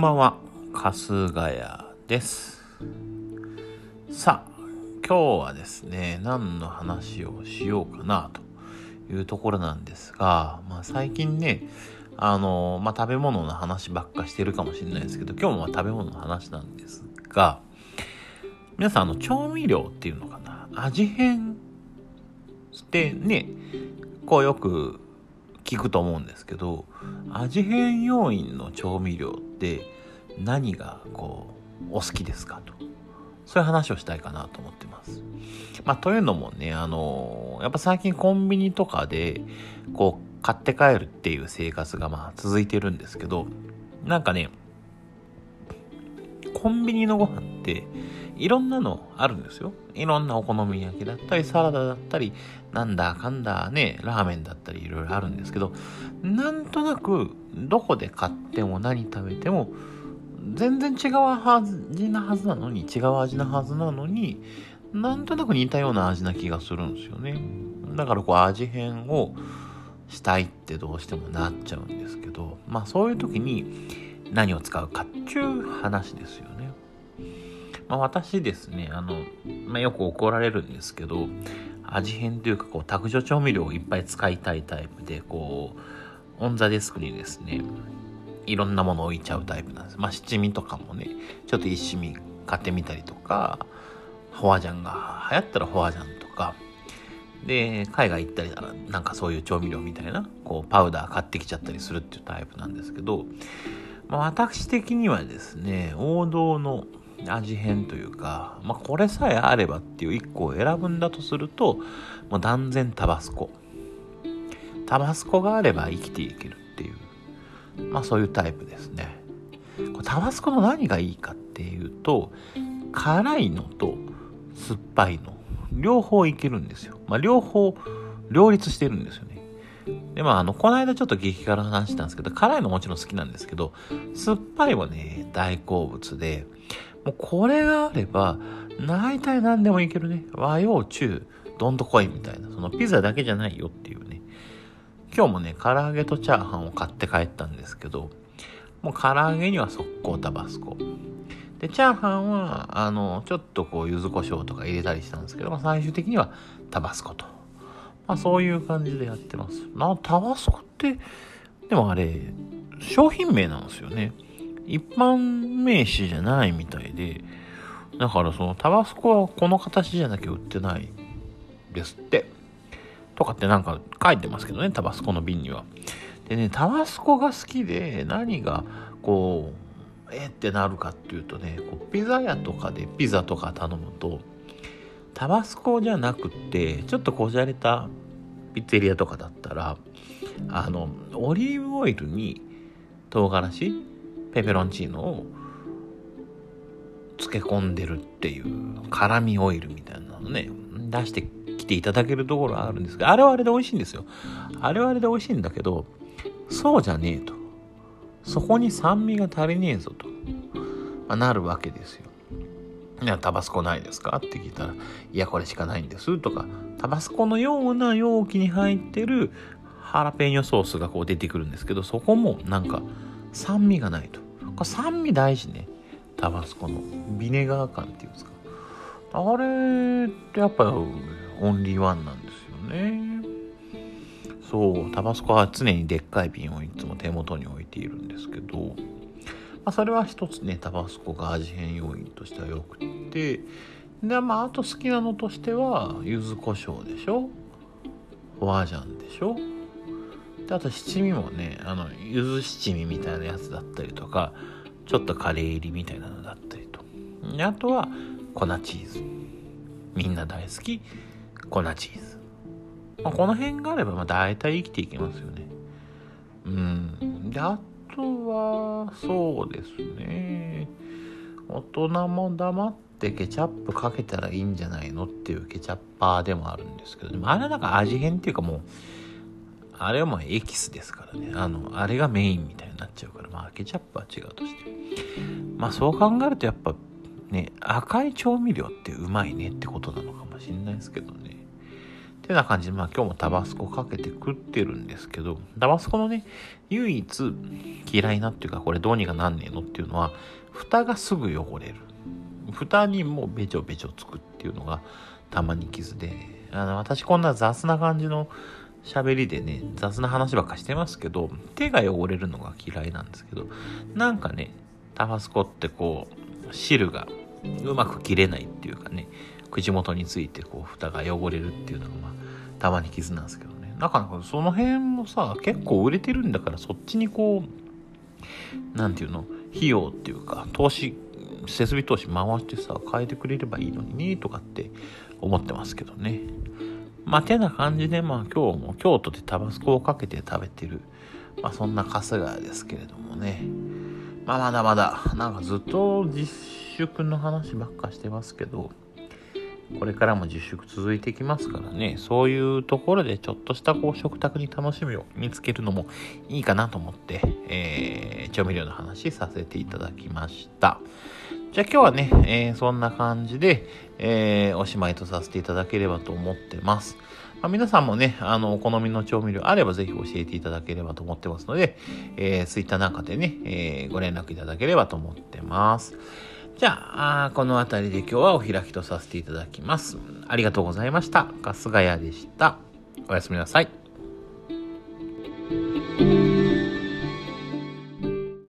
んばんは、春日屋です。さあ、今日はですね、何の話をしようかなというところなんですが、まあ最近ね、あの、まあ食べ物の話ばっかしてるかもしれないですけど、今日も食べ物の話なんですが、皆さん、あの、調味料っていうのかな、味変ってね、こうよく聞くと思うんですけど味変要因の調味料って何がこうお好きですかとそういう話をしたいかなと思ってます。まあ、というのもねあのやっぱ最近コンビニとかでこう買って帰るっていう生活がまあ続いてるんですけどなんかねコンビニのご飯っていろんなのあるんですよ。いろんなお好み焼きだったり、サラダだったり、なんだかんだね、ラーメンだったりいろいろあるんですけど、なんとなくどこで買っても何食べても全然違う味なはずなのに、違う味なはずなのに、なんとなく似たような味な気がするんですよね。だからこう味変をしたいってどうしてもなっちゃうんですけど、まあそういう時に何を使うかっていう話ですよね。まあ、私ですね、あの、まあ、よく怒られるんですけど、味変というか、こう、卓上調味料をいっぱい使いたいタイプで、こう、オンザデスクにですね、いろんなものを置いちゃうタイプなんです。まあ、七味とかもね、ちょっと一味買ってみたりとか、ホアジャンが流行ったらホアジャンとか、で、海外行ったりなら、なんかそういう調味料みたいな、こう、パウダー買ってきちゃったりするっていうタイプなんですけど、まあ、私的にはですね、王道の味変というか、まあ、これさえあればっていう一個を選ぶんだとすると、もう断然タバスコ。タバスコがあれば生きていける、まあそういうタイプですね。タバスコの何がいいかっていうと、辛いのと酸っぱいの、両方いけるんですよ。まあ両方両立してるんですよね。で、まあ、あの、この間ちょっと激辛の話したんですけど、辛いのもちろん好きなんですけど、酸っぱいはね、大好物で、もうこれがあれば、大体何でもいけるね。和洋中、どんとこいみたいな。そのピザだけじゃないよっていうね。今日もね、唐揚げとチャーハンを買って帰ったんですけど、もう唐揚げには速攻タバスコ。で、チャーハンは、あの、ちょっとこう、柚子胡椒とか入れたりしたんですけど、最終的にはタバスコと。まあ、そういう感じでやってます。な、タバスコって、でもあれ、商品名なんですよね。一般名詞じゃないみたいで、だからそのタバスコはこの形じゃなきゃ売ってないですって。とかってなんか書いてますけどね、タバスコの瓶には。でね、タバスコが好きで何がこう、えってなるかっていうとね、こうピザ屋とかでピザとか頼むと、タバスコじゃなくって、ちょっとこじゃれたピッツェリアとかだったら、あの、オリーブオイルに唐辛子、ペペロンチーノを漬け込んでるっていう辛味オイルみたいなのね、出してていただけるところはあるんですが、あれはあれで美味しいんですよ。あれはあれで美味しいんだけど、そうじゃねえと。そこに酸味が足りねえぞと、まあ、なるわけですよ。いや、タバスコないですかって聞いたら、いや、これしかないんですとか、タバスコのような容器に入ってるハラペーニョソースがこう出てくるんですけど、そこもなんか酸味がないと。これ酸味大事ね。タバスコのビネガー感っていうんですか。あれってやっぱオンリーワンなんですよね。そう、タバスコは常にでっかい瓶をいつも手元に置いているんですけど、まあ、それは一つね、タバスコが味変要因としてはよくて、で、まあ、あと好きなのとしては、柚子胡椒でしょ？ホアジャンでしょ？で、あと七味もね、あの、柚子七味みたいなやつだったりとか、ちょっとカレー入りみたいなのだったりと。であとは、粉チーズ。みんな大好き、粉チーズ。まあ、この辺があれば、まあ、大体生きていけますよね。うん。で、あとは、そうですね。大人も黙ってケチャップかけたらいいんじゃないのっていうケチャッパーでもあるんですけど、でもあれはなんか味変っていうかもう、あれはまあエキスですからね。あの、あれがメインみたいになっちゃうから、まあケチャップは違うとして。まあそう考えるとやっぱね、赤い調味料ってうまいねってことなのかもしれないですけどね。てな感じで、まあ今日もタバスコかけて食ってるんですけど、タバスコのね、唯一嫌いなっていうか、これどうにかなんねえのっていうのは、蓋がすぐ汚れる。蓋にもうべちょべちょつくっていうのがたまに傷で、あの、私こんな雑な感じの喋りでね、雑な話ばっかしてますけど、手が汚れるのが嫌いなんですけど、なんかね、タバスコってこう、汁がうまく切れないっていうかね、口元についてこう、蓋が汚れるっていうのが、まあ、たまに傷なんですけどね。なかなかその辺もさ、結構売れてるんだから、そっちにこう、なんていうの、費用っていうか、投資、設備投資回してさ、変えてくれればいいのにね、とかって思ってますけどね。まあ、てな感じで、まあ、今日も京都でタバスコをかけて食べてる、まあ、そんな春日ですけれどもね。まあ、まだまだ、なんかずっと自粛の話ばっかしてますけど、これからも自粛続いていきますからね、そういうところでちょっとしたこう食卓に楽しみを見つけるのもいいかなと思って、えー、調味料の話させていただきました。じゃあ今日はね、えー、そんな感じで、えー、おしまいとさせていただければと思ってます。ま、皆さんもね、あの、お好みの調味料あればぜひ教えていただければと思ってますので、えー、ツイッターなんかでね、えー、ご連絡いただければと思ってます。じゃあ、あこの辺りで今日はお開きとさせていただきます。ありがとうございました。春日屋でした。おやすみなさい。